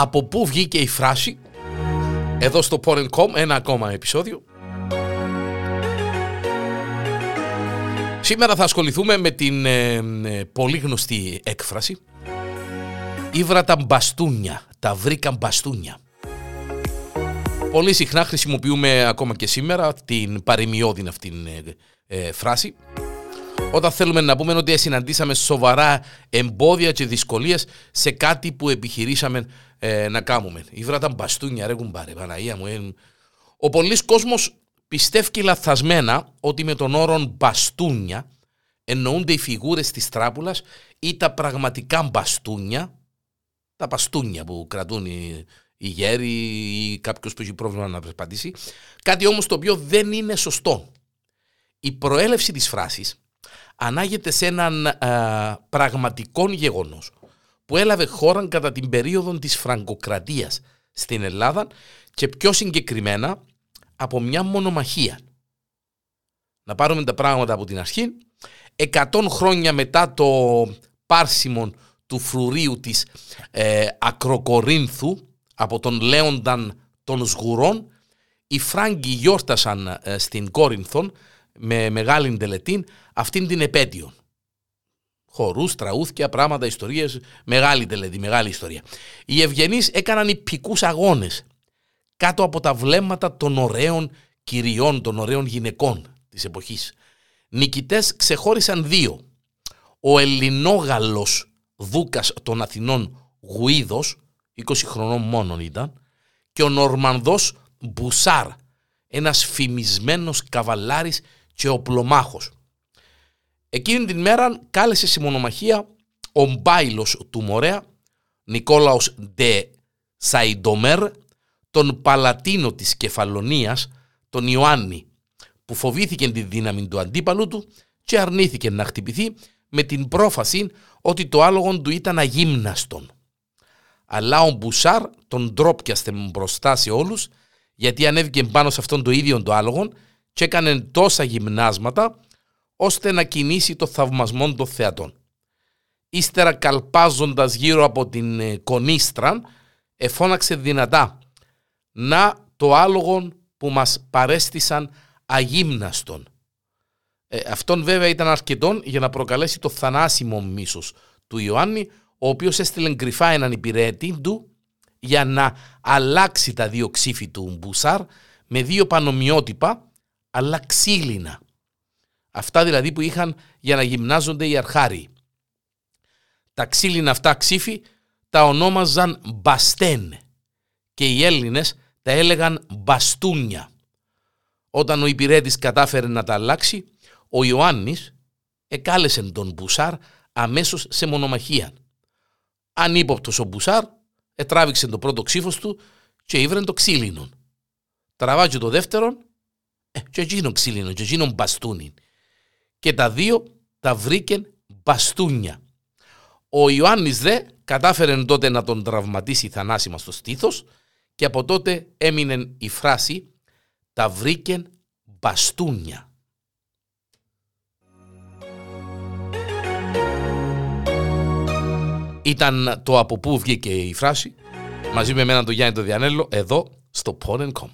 από πού βγήκε η φράση; Εδώ στο Porn.com ένα ακόμα επεισόδιο. Σήμερα θα ασχοληθούμε με την ε, ε, πολύ γνωστή έκφραση. Ήβρα τα μπαστούνια, τα βρήκα μπαστούνια. Πολύ συχνά χρησιμοποιούμε ακόμα και σήμερα την παρεμιώδη αυτήν ε, φράση. Όταν θέλουμε να πούμε ότι συναντήσαμε σοβαρά εμπόδια και δυσκολίες σε κάτι που επιχειρήσαμε ε, να κάνουμε. Η βράτα μπαστούνια ρε κουμπάρε, Παναγία μου. Ε. Ο πολλής κόσμος πιστεύει λαθασμένα ότι με τον όρο μπαστούνια εννοούνται οι φιγούρες της τράπουλας ή τα πραγματικά μπαστούνια, τα μπαστούνια που κρατούν οι, οι γέροι ή κάποιος που έχει πρόβλημα να περπατήσει. Κάτι όμως το οποίο δεν είναι σωστό. Η προέλευση της φράσης ανάγεται σε έναν α, πραγματικό γεγονός που έλαβε χώρα κατά την περίοδο της Φραγκοκρατίας στην Ελλάδα και πιο συγκεκριμένα από μια μονομαχία. Να πάρουμε τα πράγματα από την αρχή. Εκατόν χρόνια μετά το πάρσιμο του φρουρίου της ε, Ακροκορίνθου από τον Λέονταν των Σγουρών, οι Φράγκοι γιόρτασαν ε, στην Κόρινθον με μεγάλη τελετή αυτήν την επέτειο. Χορούς, τραούθια, πράγματα, ιστορίες, μεγάλη τελετή, μεγάλη ιστορία. Οι ευγενείς έκαναν υπηκούς αγώνες κάτω από τα βλέμματα των ωραίων κυριών, των ωραίων γυναικών της εποχής. Νικητές ξεχώρισαν δύο. Ο Ελληνόγαλος δούκας των Αθηνών Γουίδος, 20 χρονών μόνον ήταν, και ο Νορμανδός Μπουσάρ, ένας φημισμένος καβαλάρης και οπλομάχος. Εκείνη την μέρα κάλεσε σε μονομαχία ο μπάιλος του Μωρέα, Νικόλαος Ντε Σαϊντομέρ, τον Παλατίνο της Κεφαλονίας, τον Ιωάννη, που φοβήθηκε τη δύναμη του αντίπαλου του και αρνήθηκε να χτυπηθεί με την πρόφαση ότι το άλογο του ήταν αγύμναστον. Αλλά ο Μπουσάρ τον ντρόπιαστε μπροστά σε όλους γιατί ανέβηκε πάνω σε αυτόν το ίδιο το άλογο και έκανε τόσα γυμνάσματα ώστε να κινήσει το θαυμασμό των θεατών. Ύστερα καλπάζοντας γύρω από την ε, κονίστρα εφώναξε δυνατά «Να το άλογο που μας παρέστησαν αγύμναστον». Ε, αυτόν βέβαια ήταν αρκετόν για να προκαλέσει το θανάσιμο μίσος του Ιωάννη ο οποίος έστειλε κρυφά έναν υπηρέτη του για να αλλάξει τα δύο ξύφη του Μπουσάρ με δύο πανομοιότυπα αλλά ξύλινα. Αυτά δηλαδή που είχαν για να γυμνάζονται οι αρχάροι. Τα ξύλινα αυτά ξύφη τα ονόμαζαν μπαστέν και οι Έλληνες τα έλεγαν μπαστούνια. Όταν ο υπηρέτης κατάφερε να τα αλλάξει, ο Ιωάννης εκάλεσε τον Μπουσάρ αμέσως σε μονομαχία. Ανύποπτος ο Μπουσάρ ετράβηξε το πρώτο ξύφος του και ήβρε το ξύλινο. Τραβάζει το δεύτερο ε, και εκείνο ξύλινο, και εκείνο μπαστούνι. Και τα δύο τα βρήκε μπαστούνια. Ο Ιωάννης δε κατάφερε τότε να τον τραυματίσει θανάσιμα στο στήθος και από τότε έμεινε η φράση «τα βρήκε μπαστούνια». Ήταν το από πού βγήκε η φράση μαζί με εμένα τον Γιάννη το Διανέλο εδώ στο Porn.com.